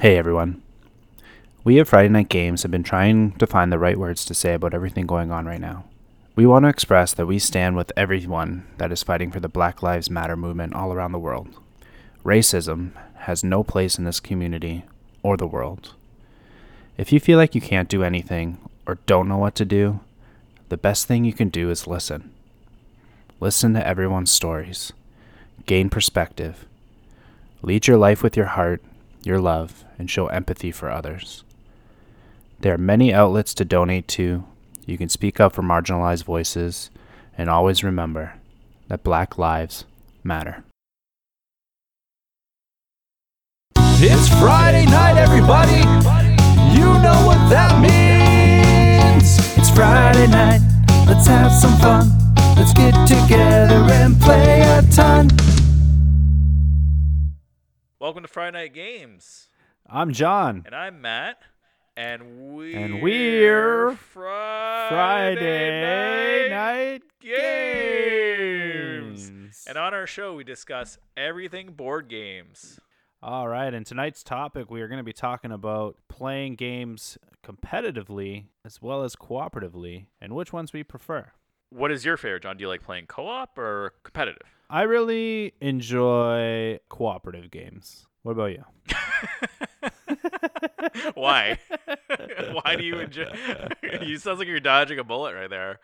Hey everyone. We at Friday Night Games have been trying to find the right words to say about everything going on right now. We want to express that we stand with everyone that is fighting for the Black Lives Matter movement all around the world. Racism has no place in this community or the world. If you feel like you can't do anything or don't know what to do, the best thing you can do is listen. Listen to everyone's stories, gain perspective, lead your life with your heart, your love, and show empathy for others. There are many outlets to donate to. You can speak up for marginalized voices, and always remember that Black Lives Matter. It's Friday night, everybody. You know what that means. It's Friday night. Let's have some fun. Let's get together and play a ton. Welcome to Friday Night Games, I'm Jon. and I'm Matt, and we And we're Friday, Friday Night Games. Games. And on our show, we discuss everything board games. All right, and tonight's topic we are going to be talking about playing games competitively as well as cooperatively and which ones we prefer. What is your favorite, Jon? Do you like playing co-op or competitive? I really enjoy cooperative games. What about you? Why? Why do you enjoy? you sounds like you're dodging a bullet right there.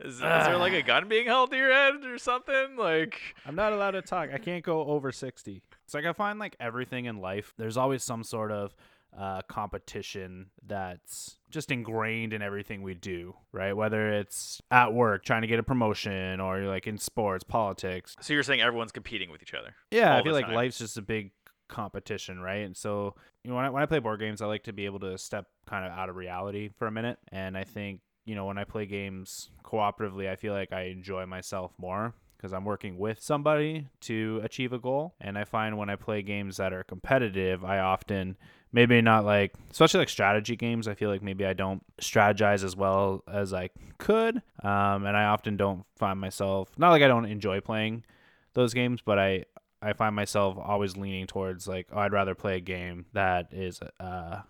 Is, is there like a gun being held to your head or something? Like, I'm not allowed to talk. I can't go over 60. It's like I find like everything in life, there's always some sort of uh, competition that's just ingrained in everything we do, right? Whether it's at work trying to get a promotion or you're like in sports, politics. so you're saying everyone's competing with each other? Yeah, I feel like time. life's just a big competition, right? And so, you know, when I, when I play board games, I like to be able to step kind of out of reality for a minute. And I think, you know, when I play games cooperatively, I feel like I enjoy myself more because I'm working with somebody to achieve a goal. And I find when I play games that are competitive, I often maybe not like especially like strategy games i feel like maybe i don't strategize as well as i could um, and i often don't find myself not like i don't enjoy playing those games but i i find myself always leaning towards like oh, i'd rather play a game that is uh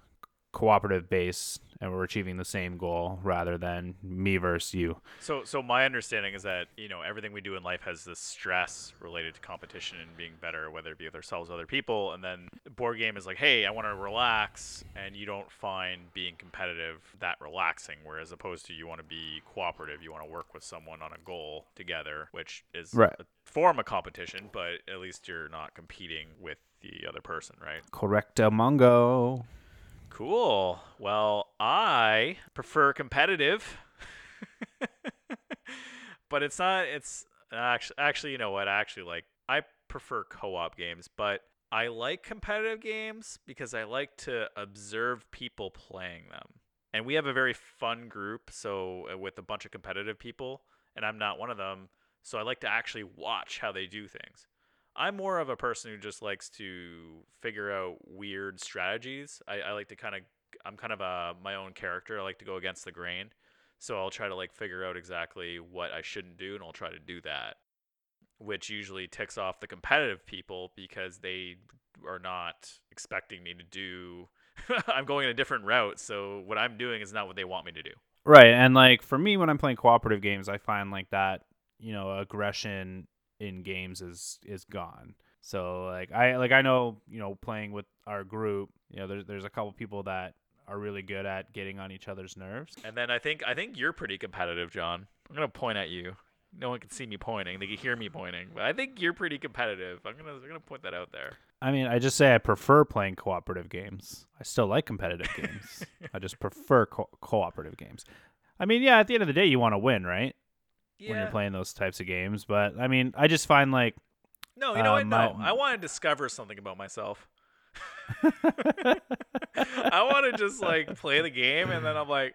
cooperative base and we're achieving the same goal rather than me versus you So, so my understanding is that you know everything we do in life has this stress related to competition and being better, whether it be with ourselves or other people. And then the board game is like, hey, I want to relax, and you don't find being competitive that relaxing. Whereas opposed to you want to be cooperative, you want to work with someone on a goal together, which is Right. a form of competition, but at least you're not competing with the other person, right? correcto mongo Cool. Well, I prefer competitive. but it's not it's actually actually you know what? I actually like I prefer co-op games, but I like competitive games because I like to observe people playing them. And we have a very fun group, so uh, with a bunch of competitive people, and I'm not one of them, so I like to actually watch how they do things. I'm more of a person who just likes to figure out weird strategies. I, I like to kind of, I'm kind of a my own character. I like to go against the grain, so I'll try to like figure out exactly what I shouldn't do, and I'll try to do that, which usually ticks off the competitive people because they are not expecting me to do. I'm going a different route, so what I'm doing is not what they want me to do. Right. And like for me when I'm playing cooperative games, I find like that, you know, aggression in games is is gone. So like I like I know, you know, playing with our group, you know, there's there's a couple people that are really good at getting on each other's nerves. And then I think I think you're pretty competitive, Jon. I'm gonna point at you. No one can see me pointing; they can hear me pointing. But I think you're pretty competitive. I'm gonna I'm gonna point that out there. I mean, I just say I prefer playing cooperative games. I still like competitive games. I just prefer co- cooperative games. I mean, yeah, at the end of the day you want to win, right? When you're playing those types of games, but I mean, I just find like No, you know uh, what? No, my- I want to discover something about myself. I want to just like play the game, and then I'm like,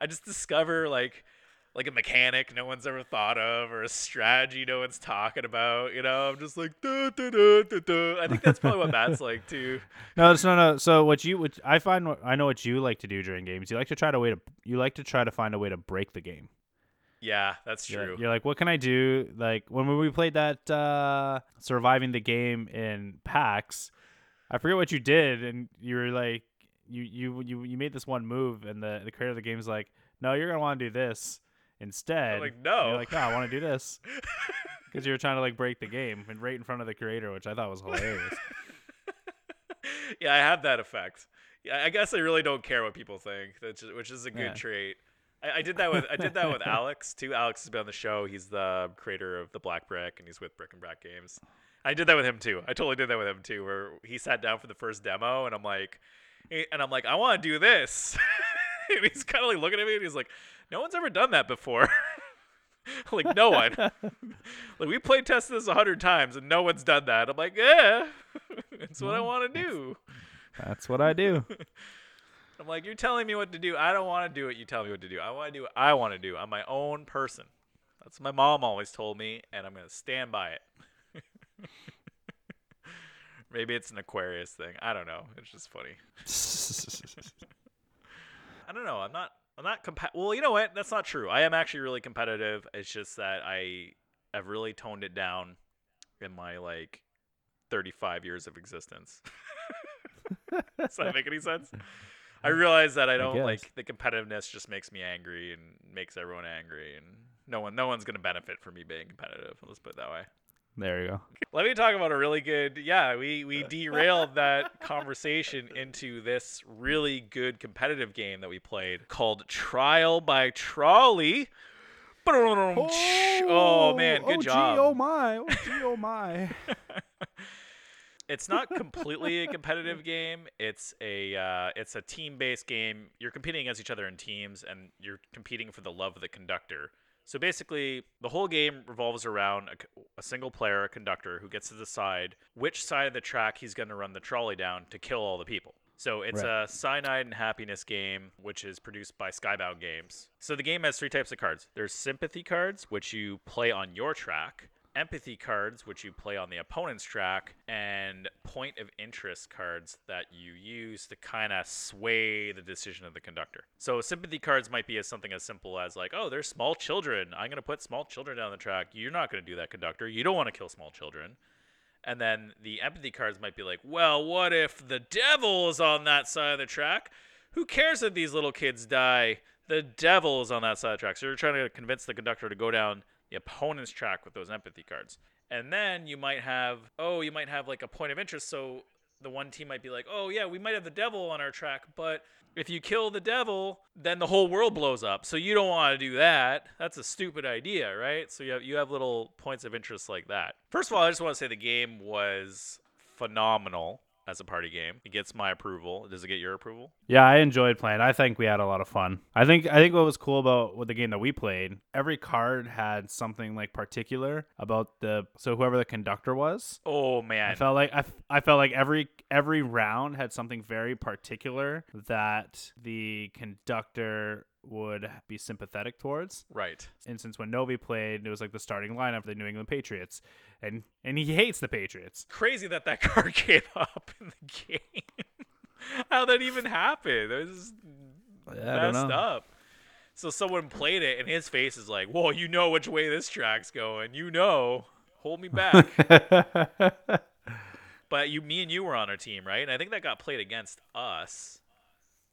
I just discover like like a mechanic no one's ever thought of, or a strategy no one's talking about. You know, I'm just like, duh, duh, duh. I think that's probably what Matt's like too. No, it's no, no. So what you, what I find, what I know what you like to do during games. You like to try to way to, you like to try to find a way to break the game. Yeah, that's You're- true. You're, like, what can I do? Like when we played that uh surviving the game in PAX, I forget what you did, and you were like, you you you you made this one move, and the the creator of the game is like, no, you're gonna want to do this instead. like, no. You're like, no, I want to do this because you were trying to like break the game and right in front of the creator, which I thought was hilarious. yeah, I have that effect. Yeah, I guess I really don't care what people think, which is a good Yeah. trait. I, I did that with I did that with Alex too. Alex has been on the show. He's the creator of the Black Brick, and he's with Brick and Brack Games. I did that with him too. I totally did that with him too. Where he sat down for the first demo, and I'm like, eh, and I'm like, I want to do this. and he's kind of like looking at me, and he's like, No one's ever done that before. like no one. like we played tested this a hundred times, and no one's done that. I'm like, yeah, it's what I want to do. That's what I do. I'm like, you're telling me what to do. I don't want to do what you tell me what to do. I want to do what I want to do. I'm my own person. That's what my mom always told me, and I'm gonna stand by it. Maybe it's an Aquarius thing. I don't know. It's just funny. I don't know. I'm not. I'm not compa- Well, you know what? That's not true. I am actually really competitive. It's just that I have really toned it down in my like 35 years of existence. Does that make any sense? I realize that I don't guess. like the competitiveness. Just makes me angry and makes everyone angry, and no one, no one's gonna benefit from me being competitive. Let's put it that way. there you go. Let me talk about a really good. Yeah, we we derailed that conversation into this really good competitive game that we played called Trial by Trolley. Oh, man, good oh, job. Gee, oh my, oh gee, oh my. it's not completely a competitive game. It's a uh, it's a team based game. You're competing against each other in teams, and you're competing for the love of the conductor. So basically, the whole game revolves around a single player, a conductor, who gets to decide which side of the track he's going to run the trolley down to kill all the people. So it's Right. a cyanide and happiness game, which is produced by Skybound Games. So the game has three types of cards. There's sympathy cards, which you play on your track. Empathy cards, which you play on the opponent's track, and point of interest cards that you use to kind of sway the decision of the conductor. So, sympathy cards might be as something as simple as, like, oh, there's small children. I'm going to put small children down the track. You're not going to do that, conductor. You don't want to kill small children. And then the empathy cards might be like, well, what if the devil is on that side of the track? Who cares if these little kids die? The devil is on that side of the track. So you're trying to convince the conductor to go down the opponent's track with those empathy cards. And then you might have, oh, you might have like a point of interest. So the one team might be like, oh, yeah, we might have the devil on our track, but if you kill the devil, then the whole world blows up. So you don't want to do that. That's a stupid idea, right? So you have, you have little points of interest like that. First of all, I just want to say the game was phenomenal as a party game. It gets my approval. Does it get your approval? Yeah, I enjoyed playing. I think we had a lot of fun. I think I think what was cool about with the game that we played, every card had something like particular about the so whoever the conductor was. Oh man. I felt like I, I felt like every every round had something very particular that the conductor would be sympathetic towards. right. Instance when Novi played, it was like the starting lineup for the New England Patriots, and and he hates the Patriots. Crazy that that card came up in the game. How that even happened? It was just messed up. So someone played it, and his face is like, "Whoa, you know which way this track's going. You know, hold me back." but you, me, and you were on our team, right? And I think that got played against us,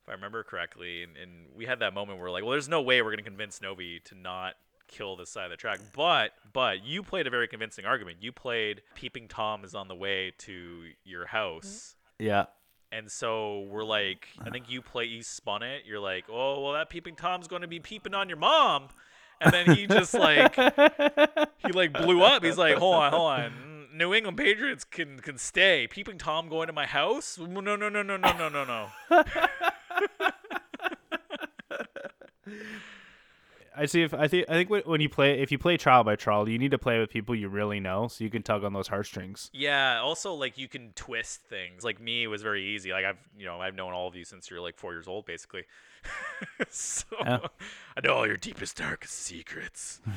if I remember correctly. And, and we had that moment where, we're like, well, there's no way we're gonna convince Novi to not kill this side of the track. But, but you played a very convincing argument. You played Peeping Tom is on the way to your house. Mm-hmm. yeah. And so we're like, I think you play, you spun it. You're like, oh, well, that peeping Tom's going to be peeping on your mom. And then he just like, he like blew up. He's like, hold on, hold on. New England Patriots can can stay. Peeping Tom going to my house? No, no, no, no, no, no, no, no. I see. If I think I think when- you play, if you play Trial by Trolley, you need to play with people you really know, so you can tug on those heartstrings. Yeah. Also, like you can twist things. Like me, it was very easy. Like I've, you know, I've known all of you since you're like four years old, basically. so Yeah. I know all your deepest, darkest secrets.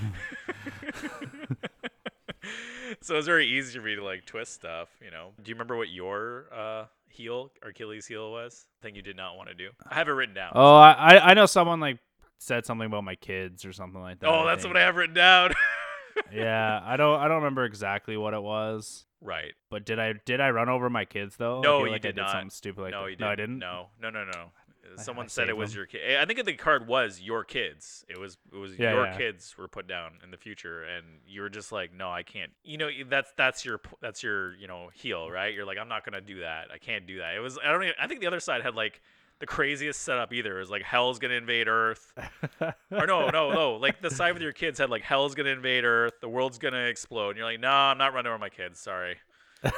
so it's very easy for me to like twist stuff. You know. Do you remember what your uh, heel, Achilles heel was? Thing you did not want to do. I have it written down. Oh, I I- I know someone like said something about my kids or something like that. oh, that's what I have written down. yeah, I don't I don't remember exactly what it was. Right. But did I did I run over my kids though? I No, feel you like did I did not. something stupid like no, that. you No, I didn't. No, no, no, no. Someone I said it was them. your kid. I think the card was your kids. It was it was Yeah, your yeah. kids were put down in the future, and you were just like, no, I can't. You know, that's that's your that's your you know heel, right? You're like, I'm not gonna do that. I can't do that. It was I don't. Even, I think the other side had like the craziest setup either. It was like hell's gonna invade Earth. or no, no, no. Like the side with your kids had like hell's gonna invade Earth, the world's gonna explode. And you're like, no, I'm not running over my kids. Sorry.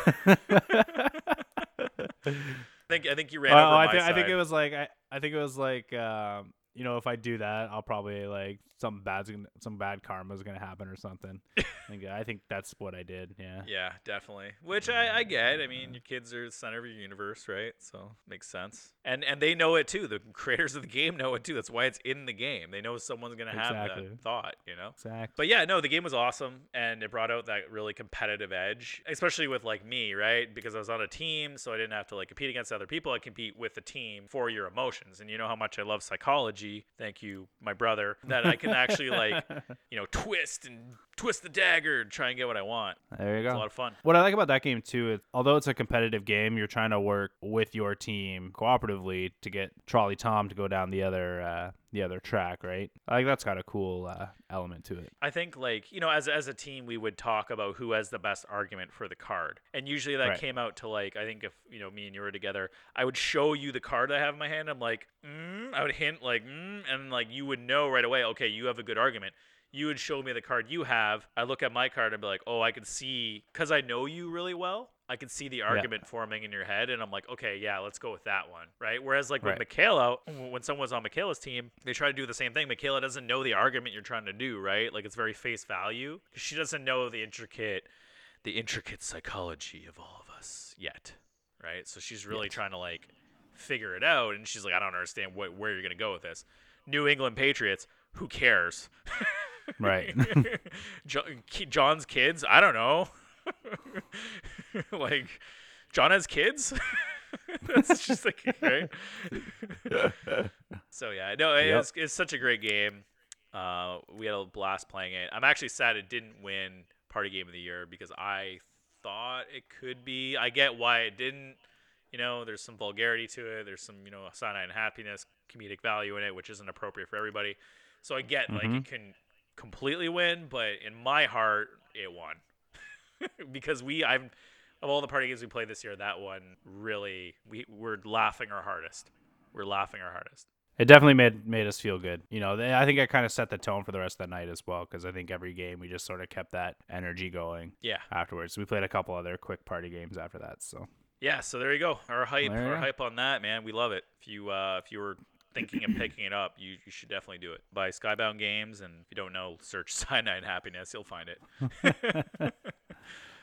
I think I think you ran over I my think side. I think it was like I, I think it was like um you know if I do that I'll probably like some bad some bad karma is gonna happen or something. I think I think that's what I did. Yeah. Yeah, definitely. Which I, I get. I mean, your kids are the center of your universe, right? So makes sense. And and they know it too. The creators of the game know it too. That's why it's in the game. They know someone's gonna have Exactly. that thought, you know. Exactly. But yeah, no, the game was awesome, and it brought out that really competitive edge, especially with like me, right? Because I was on a team, so I didn't have to like compete against other people. I compete with the team for your emotions, and you know how much I love psychology. Thank you, my brother. That I can actually like, you know, twist and twist the dagger and try and get what I want. There you go. It's a lot of fun. What I like about that game too is, although it's a competitive game, you're trying to work with your team cooperatively to get Trolley Tom to go down the other uh, the other track, right? Think that's got a cool uh, element to it. I think like you know as as a team we would talk about who has the best argument for the card, and usually that Right. came out to like I think if you know me and you were together, I would show you the card I have in my hand. I'm like, mm, I would hint like, mm, and like you would know right away. Okay, you have a good argument. You would show me the card you have. I look at my card and be like, oh, I can see because I know you really well. I can see the argument forming in your head, and I'm like, okay, yeah, let's go with that one, right? Whereas like with Right. Michaela, when someone was on Michaela's team, they try to do the same thing. Michaela doesn't know the argument you're trying to do, right? Like it's very face value. She doesn't know the intricate, the intricate psychology of all of us yet, right? So she's really Yes. trying to like figure it out, and she's like, I don't understand what, where you're gonna go with this. New England Patriots, who cares? Right. Jon's kids, I don't know. like, Jon has kids. That's just like right. so yeah, no, Yep. it's it's such a great game. Uh, we had a blast playing it. I'm actually sad it didn't win Party Game of the Year because I thought it could be. I get why it didn't. You know, there's some vulgarity to it. There's some you know cyanide and happiness, comedic value in it, which isn't appropriate for everybody. So I get like Mhm. it can completely win, but in my heart, it won because we I'm of all the party games we played this year, that one really we we're laughing our hardest. We're laughing our hardest. It definitely made made us feel good. You know, I think I kind of set the tone for the rest of the night as well because I think every game we just sort of kept that energy going Yeah, afterwards. We played a couple other quick party games after that. So yeah. So there you go. Our hype, There our hype on that, man. We love it. If you uh, if you were thinking of picking it up, you you should definitely do it. Buy Skybound Games, and if you don't know, search Cyanide Happiness. You'll find it.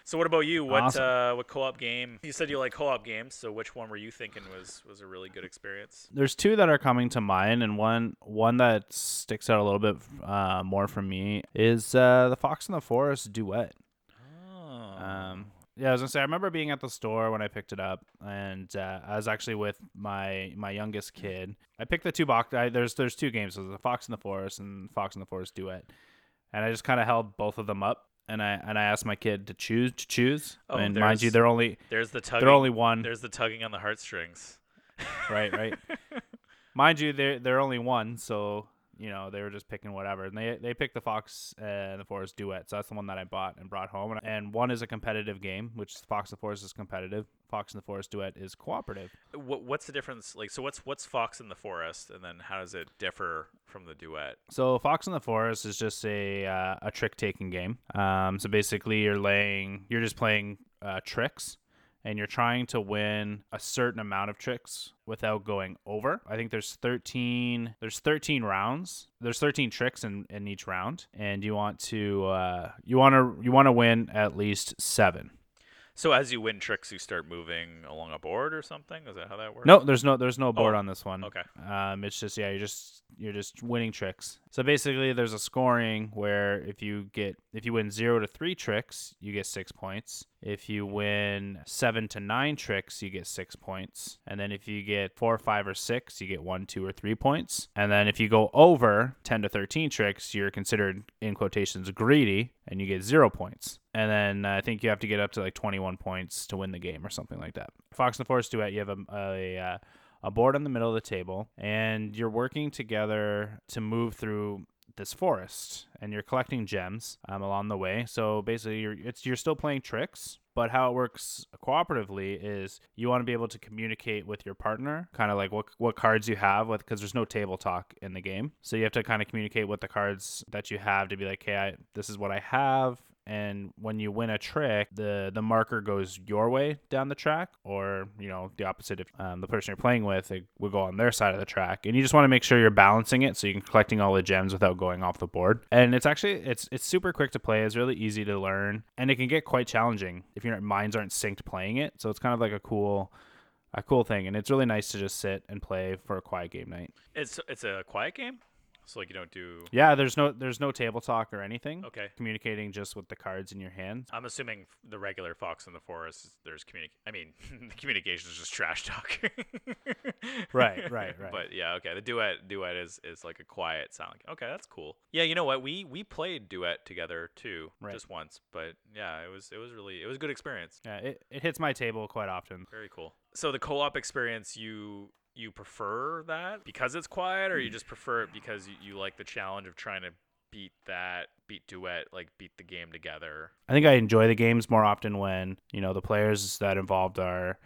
so what about you? What Awesome. uh, what co-op game? You said you like co-op games. So which one were you thinking was was a really good experience? there's two that are coming to mind, and one one that sticks out a little bit uh, more for me is uh, the Fox and the Forest duet. Oh. Um, yeah, I was gonna say I remember being at the store when I picked it up, and uh, I was actually with my my youngest kid. I picked the two box. I, there's there's two games. There's the Fox in the Forest and Fox in the Forest Duet, and I just kind of held both of them up, and I and I asked my kid to choose to choose. Oh, and mind you, they're only there's the tugging. they're only one. There's the tugging on the heartstrings. right, right. Mind you, they're they're only one, so you know they were just picking whatever, and they they picked the Fox and the Forest duet. So that's the one that I bought and brought home. And one is a competitive game, which Fox and the Forest is competitive. Fox and the Forest duet is cooperative. What, what's the difference? Like, so what's what's Fox in the Forest, and then how does it differ from the duet? So Fox in the Forest is just a uh, a trick taking game. Um, so basically, you're laying, you're just playing uh, tricks, and you're trying to win a certain amount of tricks without going over. I think there's 13. There's 13 rounds. There's 13 tricks in, in each round, and you want to uh, you want to you want to win at least seven. So as you win tricks, you start moving along a board or something. Is that how that works? No, there's no there's no board Oh, on this one. Okay. Um, it's just yeah, you're just you're just winning tricks. So basically, there's a scoring where if you get if you win zero to three tricks, you get six points. If you win seven to nine tricks, you get six points. And then if you get four, five, or six, you get one, two, or three points. And then if you go over 10 to 13 tricks, you're considered, in quotations, greedy and you get zero points. And then I think you have to get up to like 21 points to win the game or something like that. Fox and the Forest Duet, you have a, a, uh, a board in the middle of the table and you're working together to move through this forest and you're collecting gems um, along the way. So basically, you're it's you're still playing tricks, but how it works cooperatively is you want to be able to communicate with your partner, kind of like what what cards you have with because there's no table talk in the game. So you have to kind of communicate with the cards that you have to be like, hey, I, this is what I have and when you win a trick the the marker goes your way down the track or you know the opposite if um, the person you're playing with it will go on their side of the track. And you just want to make sure you're balancing it so you can collecting all the gems without going off the board. And it's actually it's it's super quick to play. It's really easy to learn and it can get quite challenging if your minds aren't synced playing it. So it's kind of like a cool a cool thing. And it's really nice to just sit and play for a quiet game night. It's it's a quiet game, so like you don't do. yeah there's no there's no table talk or anything Okay. communicating just with the cards in your hand I'm assuming the regular Fox in the Forest. There's communic. I mean, the communication is just trash talk. Right, right, right. But yeah, okay. The duet duet is is like a quiet sound. Okay, that's cool. Yeah, you know what? We we played duet together too, Right. just once. But yeah, it was it was really it was a good experience. Yeah, it, it hits my table quite often. Very cool. So the co-op experience, you you prefer that because it's quiet, or you mm. just prefer it because you, you like the challenge of trying to beat that beat duet, like beat the game together? I think I enjoy the games more often when you know the players that involved are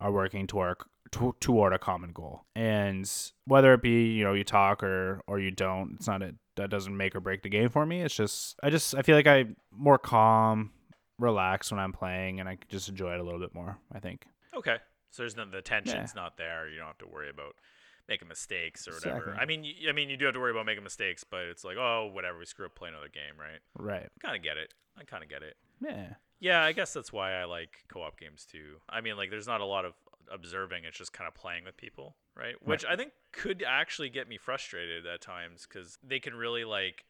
are working toward to, toward a common goal, and whether it be you know you talk or or you don't, it's not a that doesn't make or break the game for me. It's just I just I feel like I more calm, relaxed when I'm playing, and I just enjoy it a little bit more. I think. Okay. So there's no the tension's not there. You don't have to worry about making mistakes or whatever. Exactly. I mean, y- I mean, you do have to worry about making mistakes, but it's like, oh, whatever. We screw up, play another game, right? Right. I kind of get it. I kind of get it. Yeah. Yeah, I guess that's why I like co-op games too. I mean, like, there's not a lot of observing; it's just kind of playing with people, right? Which I think could actually get me frustrated at times because they can really like,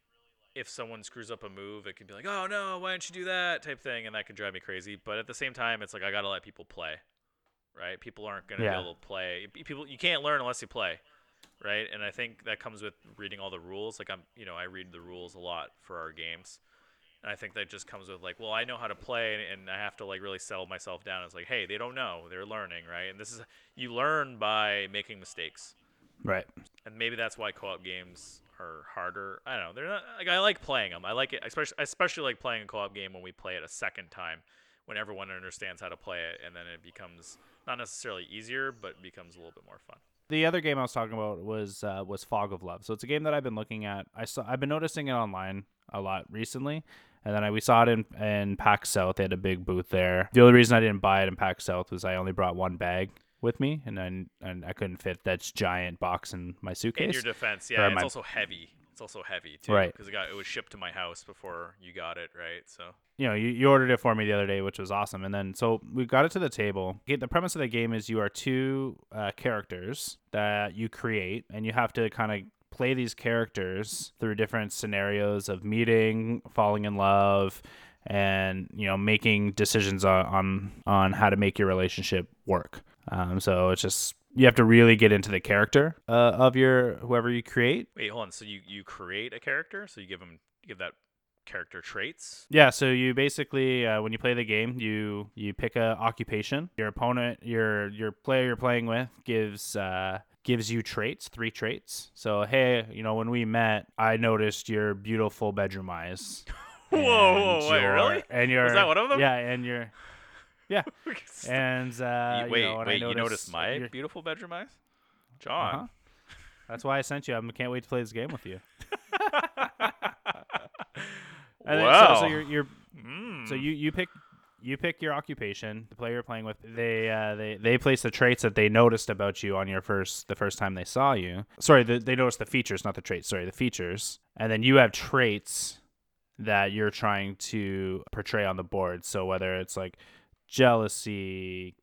if someone screws up a move, it can be like, "Oh no, why didn't you do that?" type thing, and that can drive me crazy. But at the same time, it's like I gotta let people play, right? People aren't gonna Yeah. be able to play. People, you can't learn unless you play, right? And I think that comes with reading all the rules. Like I'm, you know, I read the rules a lot for our games. And I think that just comes with like, well, I know how to play, and, and I have to like really settle myself down. It's like, hey, they don't know, they're learning, right? And this is you learn by making mistakes, Right. and maybe that's why co-op games are harder. I don't know. They're not like I like playing them. I like it, especially especially like playing a co-op game when we play it a second time, when everyone understands how to play it, and then it becomes not necessarily easier, but becomes a little bit more fun. The other game I was talking about was uh, was Fog of Love. So it's a game that I've been looking at. I saw I've been noticing it online a lot recently, and then I, we saw it in in PAX South. They had a big booth there. The only reason I didn't buy it in PAX South was I only brought one bag with me, and then and I couldn't fit that giant box in my suitcase. In your defense, yeah, it's my- also heavy. It's also heavy too, Right. Because it got it was shipped to my house before you got it, right? So you know, you, you ordered it for me the other day, which was awesome. And then so we got it to the table. The premise of the game is you are two uh, characters that you create, and you have to kind of play these characters through different scenarios of meeting, falling in love, and you know, making decisions on on, on how to make your relationship work. Um, so it's just you have to really get into the character uh, of your whoever you create. wait, hold on. So you you create a character, so you give them give that character traits. Yeah, so you basically uh, when you play the game, you you pick a occupation. Your opponent, your your player you're playing with gives uh gives you traits, three traits. So hey, you know when we met, I noticed your beautiful bedroom eyes. Whoa, whoa, wait, really? And your that one of them? Yeah, and your yeah, and uh, You- you wait, know, and wait, you noticed noticed my your- beautiful bedroom eyes, Jon? Uh-huh. That's why I sent you. I can't wait to play this game with you. And then- wow. so, so you're you're Mm. So you you pick you pick your occupation. The player you're playing with, they uh, they they place the traits that they noticed about you on your first the first time they saw you. Sorry, the, they noticed the features, not the traits. Sorry, the features, and then you have traits that you're trying to portray on the board. So whether it's like jealousy,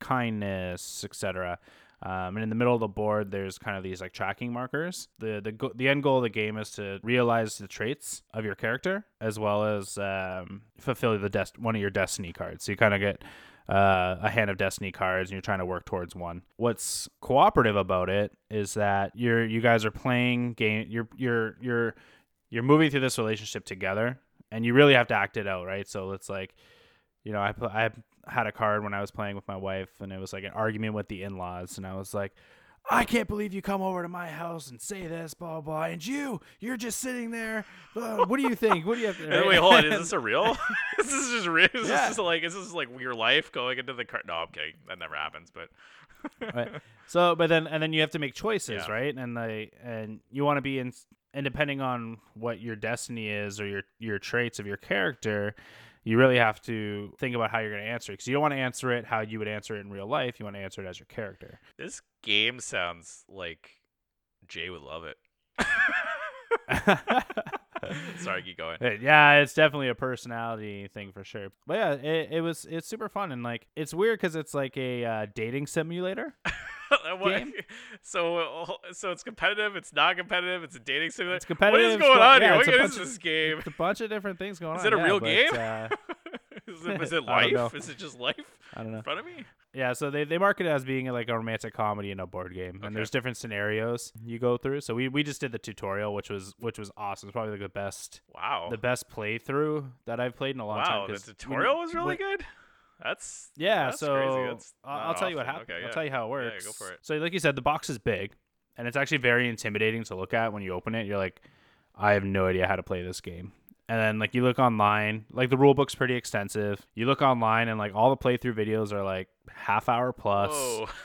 kindness, etc. Um, and in the middle of the board, there's kind of these like tracking markers. The the go- the end goal of the game is to realize the traits of your character as well as um, fulfill the des- one of your destiny cards. So you kind of get uh, a hand of destiny cards and you're trying to work towards one. What's cooperative about it is that you're you guys are playing game. You're you're you're you're moving through this relationship together, and you really have to act it out, right? So it's like, you know, I I had a card when I was playing with my wife, and it was like an argument with the in-laws, and I was like. I can't believe you come over to my house and say this, blah blah, blah. and you, you're just sitting there. Uh, what do you think? What do you have to? Hey, wait, hold on. Is this a real? is this just real? Is Yeah. this just like is this like your life going into the car? No, I'm kidding. That never happens. But right. So, but then and then you have to make choices, Yeah. right? And the and you want to be in, and depending on what your destiny is or your your traits of your character, you really have to think about how you're going to answer it because you don't want to answer it how you would answer it in real life. You want to answer it as your character. this game sounds like Jay would love it. Sorry, keep going. Yeah, it's definitely a personality thing for sure. But yeah, it, it was it's super fun and like it's weird because it's like a uh, dating simulator. Game? So, uh, so it's competitive. It's not competitive. It's a dating simulator. It's competitive. What is going on yeah, here? What is this game? It's a bunch of different things going on. Is it a yeah, real but, game? Uh, is it, is it I don't know. life? Is it just life I don't know. in front of me? Yeah, so they, they market it as being like a romantic comedy in a board game, and there's different scenarios you go through. So we, we just did the tutorial, which was which was awesome. It's probably like the best Wow. the best playthrough that I've played in a long time. wow, the tutorial was really good. That's Yeah, that's so crazy. That's I'll, I'll tell you what happened. Okay, I'll tell you how it Yeah, works. go for it. So like you said, the box is big, and it's actually very intimidating to look at when you open it. You're like, I have no idea how to play this game. And then like you look online, like the rule book's pretty extensive. You look online and like all the playthrough videos are like half hour plus. Whoa.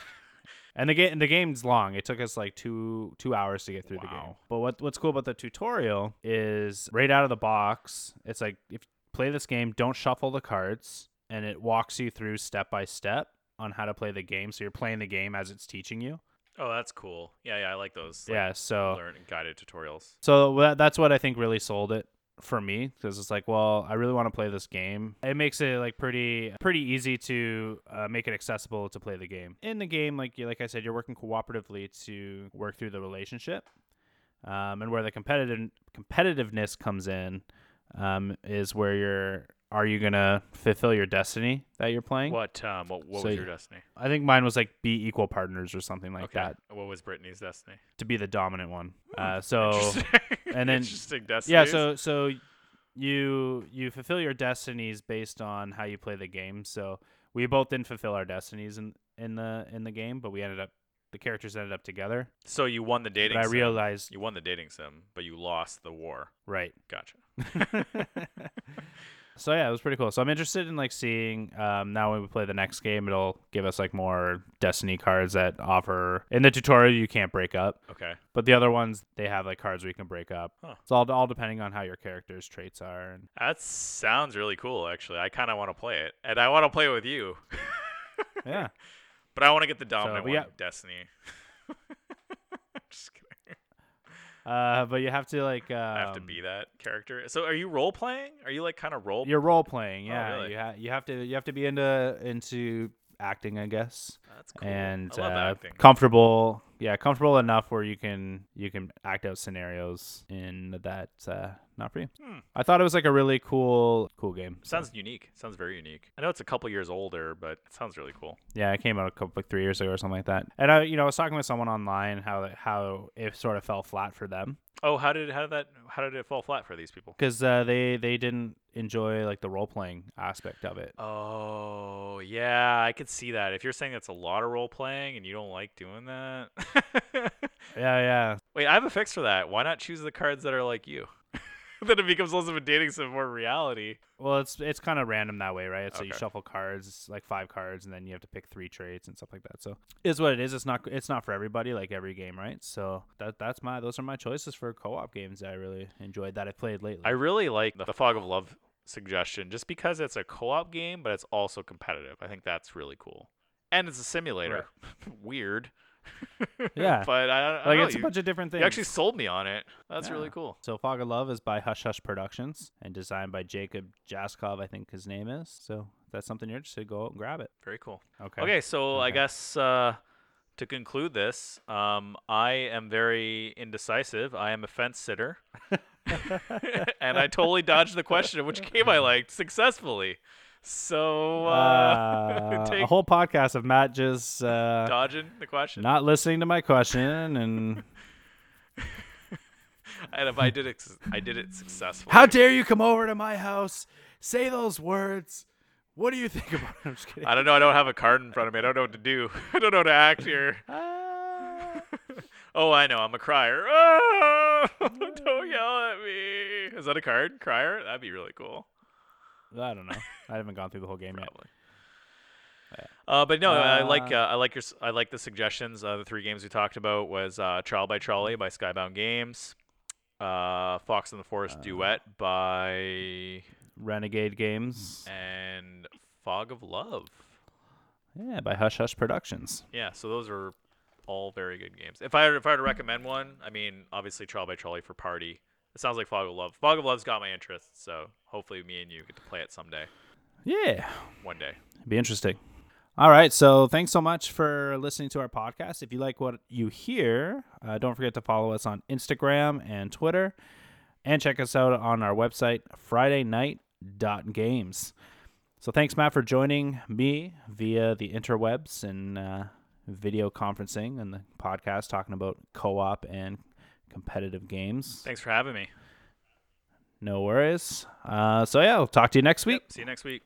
And the game the game's long. It took us like two two hours to get through the game. But what what's cool about the tutorial is right out of the box, it's like if play this game, don't shuffle the cards, and it walks you through step by step on how to play the game. So you're playing the game as it's teaching you. Oh, that's cool. Yeah, yeah, I like those. Like, yeah. So learn guided tutorials. so that, that's what I think really sold it for me because it's like, well, I really want to play this game. It makes it like pretty pretty easy to uh, make it accessible to play the game. In the game, like you like I said, you're working cooperatively to work through the relationship, um, and where the competitive competitiveness comes in um, is where you're. Are you gonna fulfill your destiny that you're playing? What um what, what So was your destiny? I think mine was like be equal partners or something like okay. that What was Brittany's destiny? to be the dominant one. Uh, so Interesting. and then- interesting destiny. yeah so so you you fulfill your destinies based on how you play the game so we both didn't fulfill our destinies in in the in the game but we ended up the characters ended up together so you won the dating. but i sim. realized you won the dating sim, but you lost the war. right Gotcha. so yeah it was pretty cool so i'm interested in like seeing um now when we play the next game it'll give us like more destiny cards that offer in the tutorial you can't break up Okay. but the other ones they have like cards where you can break up Huh. it's all all depending on how your character's traits are and That sounds really cool. Actually, I kind of want to play it, and I want to play it with you. yeah But I want to get the dominant one, yeah. Destiny. Just kidding. Uh but you have to like um, I have to be that character. So, are you role playing? Are you like kind of role? You're role playing, Oh, yeah. really? You ha- you have to you have to be into into acting, I guess, That's cool. and uh, comfortable. Yeah, comfortable enough where you can you can act out scenarios in that uh, not for you. Hmm. I thought it was like a really cool cool game. So, Sounds unique. Sounds very unique. I know it's a couple years older, but it sounds really cool. yeah, it came out a couple like three years ago or something like that. And I you know I was talking with someone online how how it sort of fell flat for them Oh, how did how did that how did it fall flat for these people? because uh, they they didn't enjoy like the role playing aspect of it. Oh, yeah, I could see that. If you're saying it's a lot of role playing and you don't like doing that. Yeah, yeah. Wait, I have a fix for that. Why not choose the cards that are like you? then it becomes less of a dating sim, more reality. Well, it's it's kind of random that way, right? So you shuffle cards, like five cards, and then you have to pick three traits and stuff like that. So is what it is. It's not it's not for everybody, like every game, right? So that that's my those are my choices for co-op games that I really enjoyed that I played lately. I really like the Fog of Love suggestion just because it's a co-op game, but it's also competitive. I think that's really cool. And it's a simulator. Weird. Yeah. but I, I don't like know, it's a bunch of different things. you actually sold me on it. That's really cool. So Fog of Love is by Hush Hush Productions and designed by Jacob Jaskov, I think his name is. So if that's something you're interested, go out and grab it. Very cool. Okay. Okay, so I guess uh, to conclude this, um, I am very indecisive. I am a fence sitter, and I totally dodged the question of which game I liked successfully. So uh, Uh, a whole podcast of Matt just uh, dodging the question. not listening to my question and and if I did it, I did it successfully. how dare you come over to my house, say those words. What do you think about it? I'm just kidding. I don't know. I don't have a card in front of me. I don't know what to do. I don't know how to act here. Ah. Oh, I know. I'm a crier. Oh, don't yell at me. Is that a card? Crier? That'd be really cool. I don't know. I haven't gone through the whole game yet. Probably. Uh, but no, I like Uh, uh, I like your s- I like the suggestions. Uh, the three games we talked about was uh, Trial by Trolley by Skybound Games, uh, Fox and the Forest Uh, Duet by Renegade Games. and Fog of Love. Yeah, by Hush Hush Productions. Yeah, so those are all very good games. If I if I had to recommend one, I mean, obviously Trial by Trolley for party. It sounds like Fog of Love. Fog of Love's got my interest, so hopefully me and you get to play it someday, Yeah, one day. It'd be interesting. All right, so thanks so much for listening to our podcast. If you like what you hear, uh, don't forget to follow us on Instagram and Twitter, and check us out on our website, FridayNight.Games. So thanks, Matt, for joining me via the interwebs and uh, video conferencing and the podcast talking about co-op and competitive games. Thanks for having me. No worries. Uh, so yeah, I'll talk to you next week. See you next week.